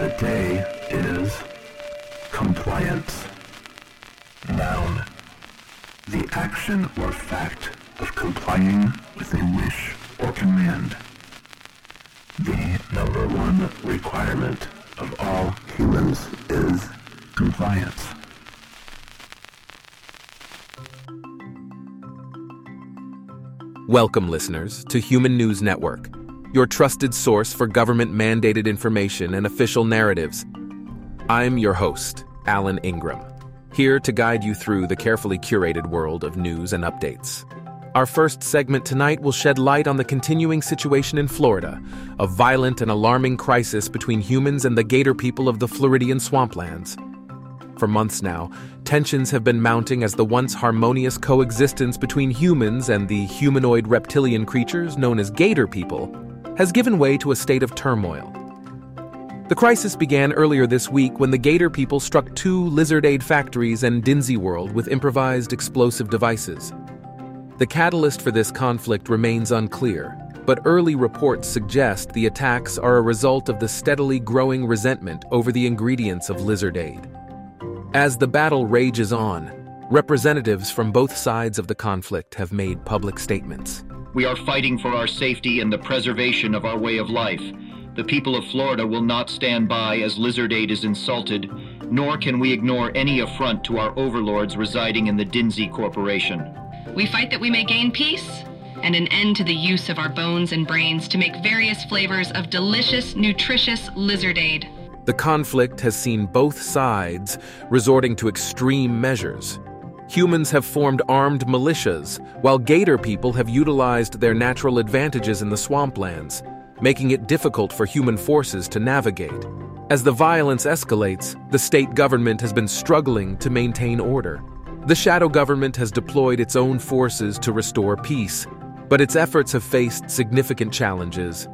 the day is compliance. Noun. The action or fact of complying with a wish or command. The number one requirement of all humans is compliance. Welcome, listeners, to Human News Network, your trusted source for government mandated information and official narratives. I'm your host, Alan Ingram, here to guide you through the carefully curated world of news and updates. Our first segment tonight will shed light on the continuing situation in Florida, a violent and alarming crisis between humans and the gator people of the Floridian swamplands. For months now, tensions have been mounting as the once harmonious coexistence between humans and the humanoid reptilian creatures known as gator people has given way to a state of turmoil. The crisis began earlier this week when the gator people struck two Lizardade factories and Dinzy World with improvised explosive devices. The catalyst for this conflict remains unclear, but early reports suggest the attacks are a result of the steadily growing resentment over the ingredients of Lizardade. As the battle rages on, representatives from both sides of the conflict have made public statements. We are fighting for our safety and the preservation of our way of life. The people of Florida will not stand by as Lizardade is insulted, nor can we ignore any affront to our overlords residing in the Dinzy Corporation. We fight that we may gain peace and an end to the use of our bones and brains to make various flavors of delicious, nutritious Lizardade. The conflict has seen both sides resorting to extreme measures. Humans have formed armed militias, while gator people have utilized their natural advantages in the swamplands, making it difficult for human forces to navigate. As the violence escalates, the state government has been struggling to maintain order. The shadow government has deployed its own forces to restore peace, but its efforts have faced significant challenges,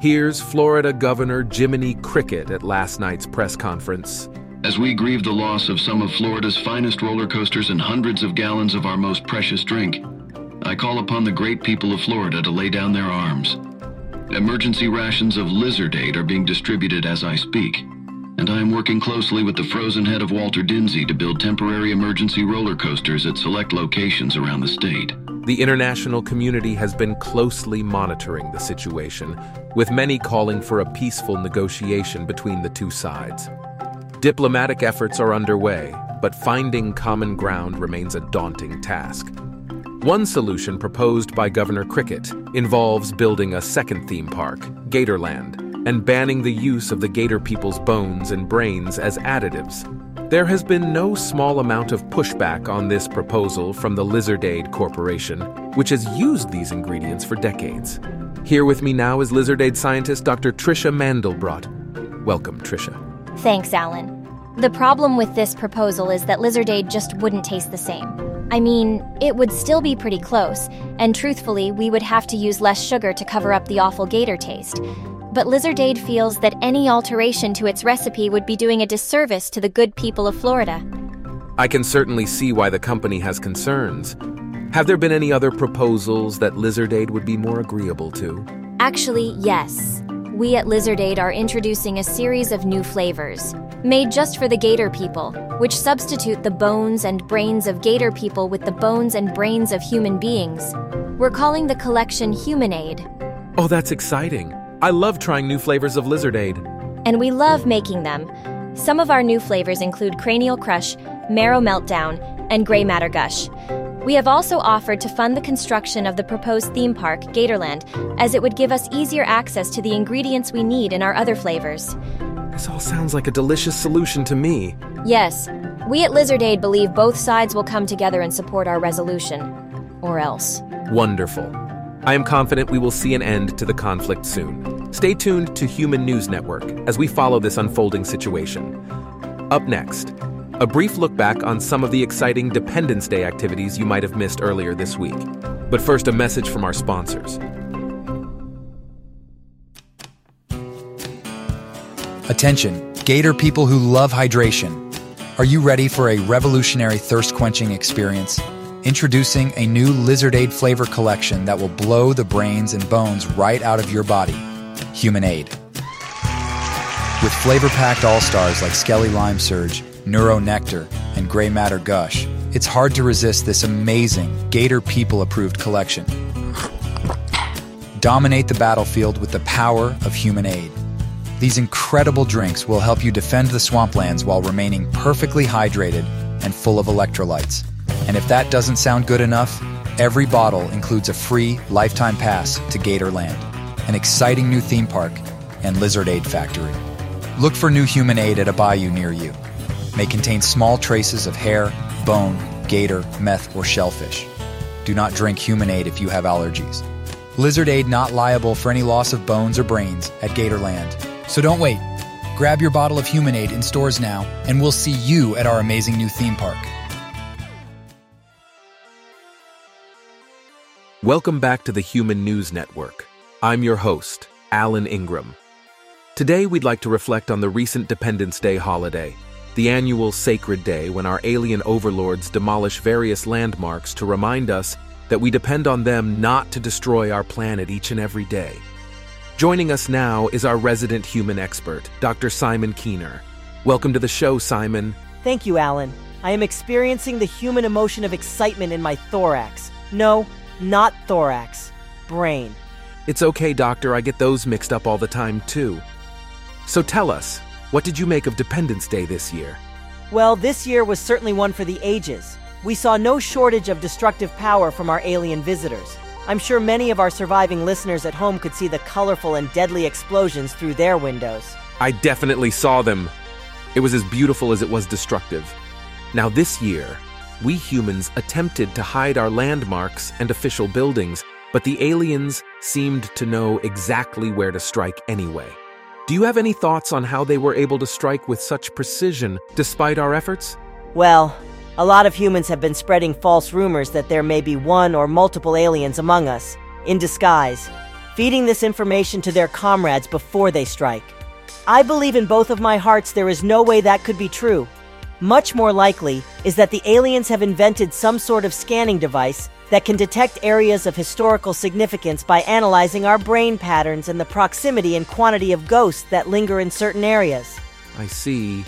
Here's Florida Governor Jiminy Cricket at last night's press conference. As we grieve the loss of some of Florida's finest roller coasters and hundreds of gallons of our most precious drink, I call upon the great people of Florida to lay down their arms. Emergency rations of Lizardade are being distributed as I speak, and I am working closely with the frozen head of Walter Dinzy to build temporary emergency roller coasters at select locations around the state. The international community has been closely monitoring the situation, with many calling for a peaceful negotiation between the two sides. Diplomatic efforts are underway, but finding common ground remains a daunting task. One solution proposed by Governor Cricket involves building a second theme park, Gatorland, and banning the use of the gator people's bones and brains as additives. There has been no small amount of pushback on this proposal from the Lizardade Corporation, which has used these ingredients for decades. Here with me now is Lizardade scientist Dr. Tricia Mandelbrot. Welcome, Tricia. Thanks, Alan. The problem with this proposal is that Lizardade just wouldn't taste the same. I mean, it would still be pretty close, and truthfully, we would have to use less sugar to cover up the awful gator taste. But Lizardade feels that any alteration to its recipe would be doing a disservice to the good people of Florida. I can certainly see why the company has concerns. Have there been any other proposals that Lizardade would be more agreeable to? Actually, yes. We at Lizardade are introducing a series of new flavors, made just for the gator people, which substitute the bones and brains of gator people with the bones and brains of human beings. We're calling the collection Humanade. Oh, that's exciting. I love trying new flavors of Lizardade. And we love making them. Some of our new flavors include Cranial Crush, Marrow Meltdown, and Gray Matter Gush. We have also offered to fund the construction of the proposed theme park, Gatorland, as it would give us easier access to the ingredients we need in our other flavors. This all sounds like a delicious solution to me. Yes, we at Lizardade believe both sides will come together and support our resolution. Or else. Wonderful. I am confident we will see an end to the conflict soon. Stay tuned to Human News Network as we follow this unfolding situation. Up next, a brief look back on some of the exciting Dependence Day activities you might have missed earlier this week. But first, a message from our sponsors. Attention, Gator people who love hydration. Are you ready for a revolutionary thirst quenching experience? Introducing a new Lizardade flavor collection that will blow the brains and bones right out of your body Humanade. With flavor-packed all-stars like Skelly Lime Surge, Neuro Nectar, and Gray Matter Gush, it's hard to resist this amazing Gator People-approved collection. Dominate the battlefield with the power of Humanade. These incredible drinks will help you defend the swamplands while remaining perfectly hydrated and full of electrolytes. And if that doesn't sound good enough, every bottle includes a free lifetime pass to Gatorland, an exciting new theme park and Lizardade factory. Look for new Humanade at a bayou near you. May contain small traces of hair, bone, gator, meth, or shellfish. Do not drink Humanade if you have allergies. Lizardade not liable for any loss of bones or brains at Gatorland. So don't wait. Grab your bottle of Humanade in stores now, and we'll see you at our amazing new theme park. Welcome back to the Human News Network. I'm your host, Alan Ingram. Today, we'd like to reflect on the recent Dependence Day holiday, the annual sacred day when our alien overlords demolish various landmarks to remind us that we depend on them not to destroy our planet each and every day. Joining us now is our resident human expert, Dr. Simon Keener. Welcome to the show, Simon. Thank you, Alan. I am experiencing the human emotion of excitement in my thorax. No, not thorax. Brain. It's okay, Doctor, I get those mixed up all the time, too. So tell us, what did you make of Dependence Day this year? Well, this year was certainly one for the ages. We saw no shortage of destructive power from our alien visitors. I'm sure many of our surviving listeners at home could see the colorful and deadly explosions through their windows. I definitely saw them. It was as beautiful as it was destructive. Now, this year, we humans attempted to hide our landmarks and official buildings, but the aliens seemed to know exactly where to strike anyway. Do you have any thoughts on how they were able to strike with such precision despite our efforts? Well, a lot of humans have been spreading false rumors that there may be one or multiple aliens among us, in disguise, feeding this information to their comrades before they strike. I believe in both of my hearts there is no way that could be true. Much more likely is that the aliens have invented some sort of scanning device that can detect areas of historical significance by analyzing our brain patterns and the proximity and quantity of ghosts that linger in certain areas. I see.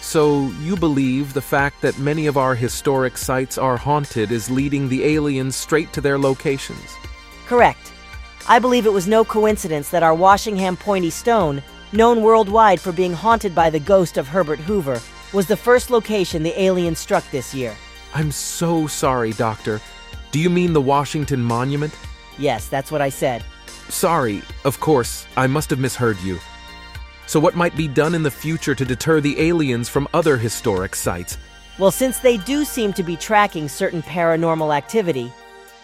So, you believe the fact that many of our historic sites are haunted is leading the aliens straight to their locations? Correct. I believe it was no coincidence that our Washingham Pointy Stone, known worldwide for being haunted by the ghost of Herbert Hoover, was the first location the aliens struck this year. I'm so sorry, Doctor. Do you mean the Washington Monument? Yes, that's what I said. Sorry, of course, I must have misheard you. So, what might be done in the future to deter the aliens from other historic sites? Well, since they do seem to be tracking certain paranormal activity,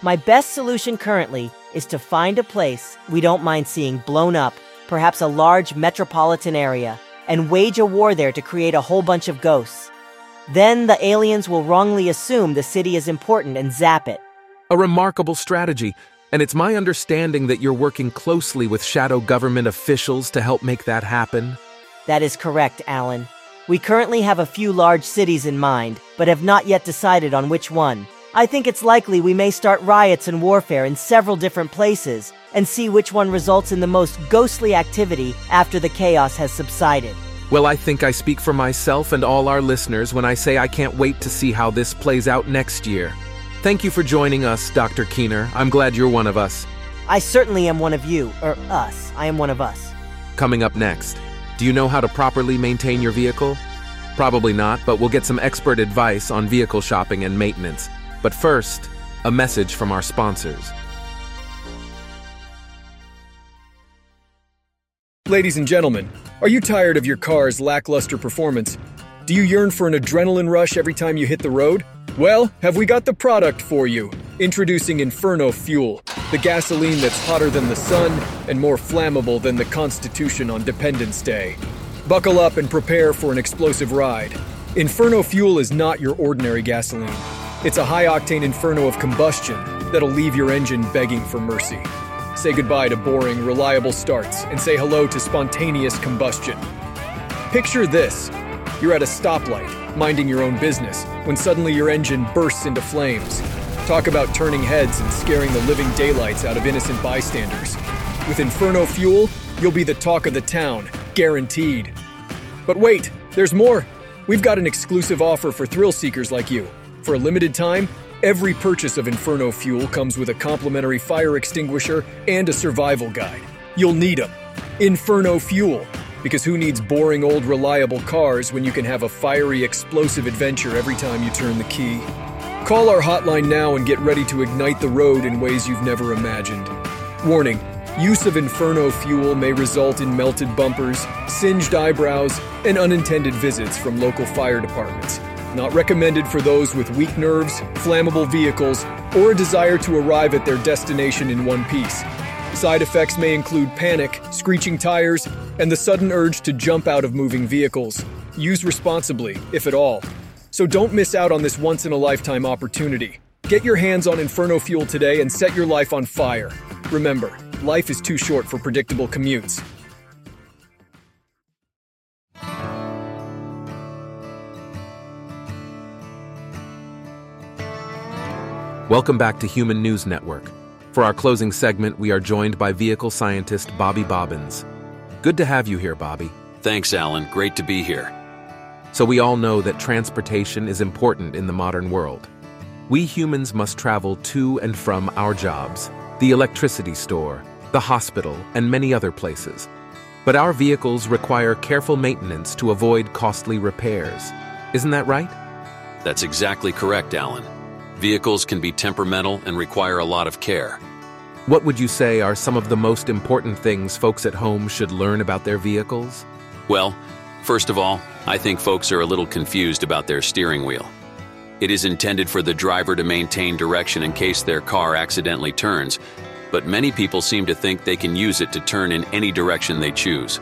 my best solution currently is to find a place we don't mind seeing blown up, perhaps a large metropolitan area, and wage a war there to create a whole bunch of ghosts. Then the aliens will wrongly assume the city is important and zap it. A remarkable strategy, and it's my understanding that you're working closely with shadow government officials to help make that happen. That is correct, Alan. We currently have a few large cities in mind, but have not yet decided on which one. I think it's likely we may start riots and warfare in several different places and see which one results in the most ghostly activity after the chaos has subsided. Well, I think I speak for myself and all our listeners when I say I can't wait to see how this plays out next year. Thank you for joining us, Dr. Keener. I'm glad you're one of us. I certainly am one of you, or us. I am one of us. Coming up next, do you know how to properly maintain your vehicle? Probably not, but we'll get some expert advice on vehicle shopping and maintenance. But first, a message from our sponsors. Ladies and gentlemen, are you tired of your car's lackluster performance? Do you yearn for an adrenaline rush every time you hit the road? Well, have we got the product for you? Introducing Inferno Fuel, the gasoline that's hotter than the sun and more flammable than the Constitution on Dependence Day. Buckle up and prepare for an explosive ride. Inferno Fuel is not your ordinary gasoline. It's a high octane inferno of combustion that'll leave your engine begging for mercy. Say goodbye to boring, reliable starts and say hello to spontaneous combustion. Picture this you're at a stoplight, minding your own business, when suddenly your engine bursts into flames. Talk about turning heads and scaring the living daylights out of innocent bystanders. With Inferno Fuel, you'll be the talk of the town, guaranteed. But wait, there's more! We've got an exclusive offer for thrill seekers like you. For a limited time, every purchase of Inferno Fuel comes with a complimentary fire extinguisher and a survival guide. You'll need them. Inferno Fuel. Because who needs boring old reliable cars when you can have a fiery explosive adventure every time you turn the key? Call our hotline now and get ready to ignite the road in ways you've never imagined. Warning use of Inferno fuel may result in melted bumpers, singed eyebrows, and unintended visits from local fire departments. Not recommended for those with weak nerves, flammable vehicles, or a desire to arrive at their destination in one piece. Side effects may include panic, screeching tires, and the sudden urge to jump out of moving vehicles. Use responsibly, if at all. So don't miss out on this once in a lifetime opportunity. Get your hands on Inferno Fuel today and set your life on fire. Remember, life is too short for predictable commutes. Welcome back to Human News Network. For our closing segment, we are joined by vehicle scientist Bobby Bobbins. Good to have you here, Bobby. Thanks, Alan. Great to be here. So, we all know that transportation is important in the modern world. We humans must travel to and from our jobs, the electricity store, the hospital, and many other places. But our vehicles require careful maintenance to avoid costly repairs. Isn't that right? That's exactly correct, Alan. Vehicles can be temperamental and require a lot of care. What would you say are some of the most important things folks at home should learn about their vehicles? Well, first of all, I think folks are a little confused about their steering wheel. It is intended for the driver to maintain direction in case their car accidentally turns, but many people seem to think they can use it to turn in any direction they choose.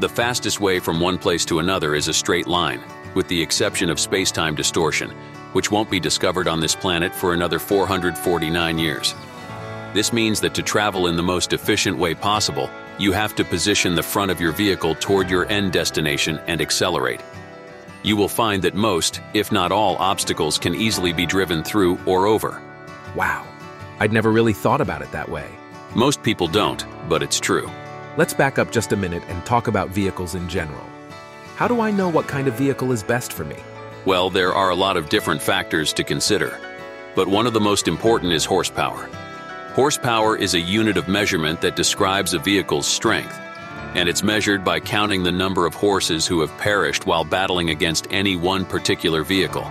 The fastest way from one place to another is a straight line, with the exception of space-time distortion, which won't be discovered on this planet for another 449 years. This means that to travel in the most efficient way possible, you have to position the front of your vehicle toward your end destination and accelerate. You will find that most, if not all, obstacles can easily be driven through or over. Wow, I'd never really thought about it that way. Most people don't, but it's true. Let's back up just a minute and talk about vehicles in general. How do I know what kind of vehicle is best for me? Well, there are a lot of different factors to consider, but one of the most important is horsepower. Horsepower is a unit of measurement that describes a vehicle's strength, and it's measured by counting the number of horses who have perished while battling against any one particular vehicle.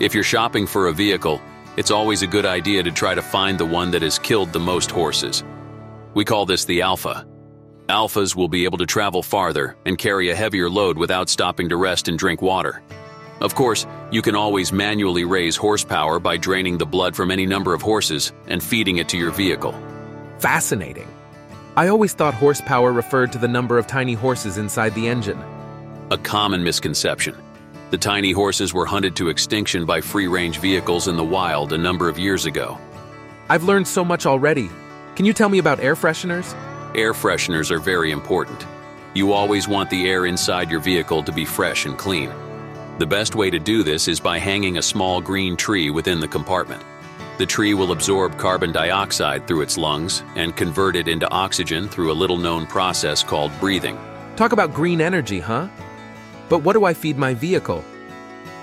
If you're shopping for a vehicle, it's always a good idea to try to find the one that has killed the most horses. We call this the alpha. Alphas will be able to travel farther and carry a heavier load without stopping to rest and drink water. Of course, you can always manually raise horsepower by draining the blood from any number of horses and feeding it to your vehicle. Fascinating. I always thought horsepower referred to the number of tiny horses inside the engine. A common misconception. The tiny horses were hunted to extinction by free-range vehicles in the wild a number of years ago. I've learned so much already. Can you tell me about air fresheners? Air fresheners are very important. You always want the air inside your vehicle to be fresh and clean. The best way to do this is by hanging a small green tree within the compartment. The tree will absorb carbon dioxide through its lungs and convert it into oxygen through a little known process called breathing. Talk about green energy, huh? But what do I feed my vehicle?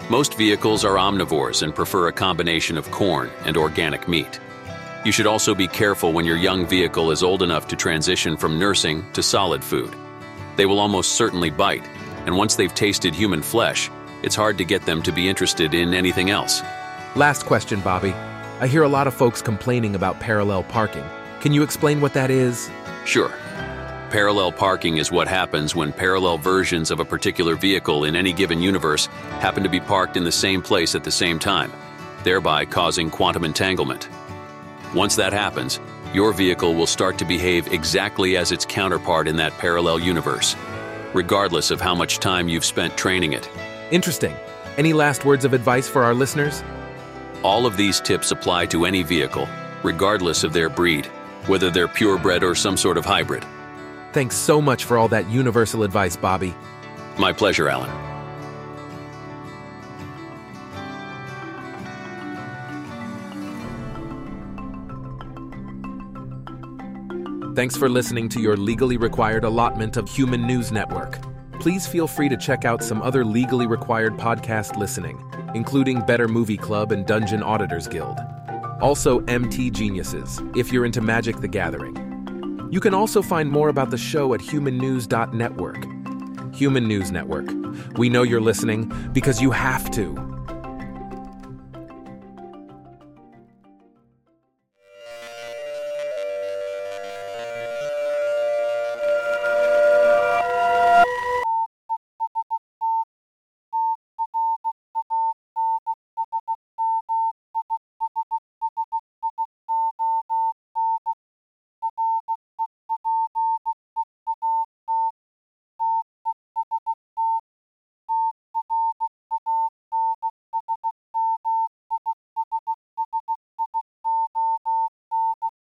Most vehicles are omnivores and prefer a combination of corn and organic meat. You should also be careful when your young vehicle is old enough to transition from nursing to solid food. They will almost certainly bite, and once they've tasted human flesh, it's hard to get them to be interested in anything else. Last question, Bobby. I hear a lot of folks complaining about parallel parking. Can you explain what that is? Sure. Parallel parking is what happens when parallel versions of a particular vehicle in any given universe happen to be parked in the same place at the same time, thereby causing quantum entanglement. Once that happens, your vehicle will start to behave exactly as its counterpart in that parallel universe, regardless of how much time you've spent training it. Interesting. Any last words of advice for our listeners? All of these tips apply to any vehicle, regardless of their breed, whether they're purebred or some sort of hybrid. Thanks so much for all that universal advice, Bobby. My pleasure, Alan. Thanks for listening to your legally required allotment of Human News Network. Please feel free to check out some other legally required podcast listening, including Better Movie Club and Dungeon Auditors Guild. Also, MT Geniuses, if you're into Magic the Gathering. You can also find more about the show at humannews.network. Human News Network. We know you're listening because you have to.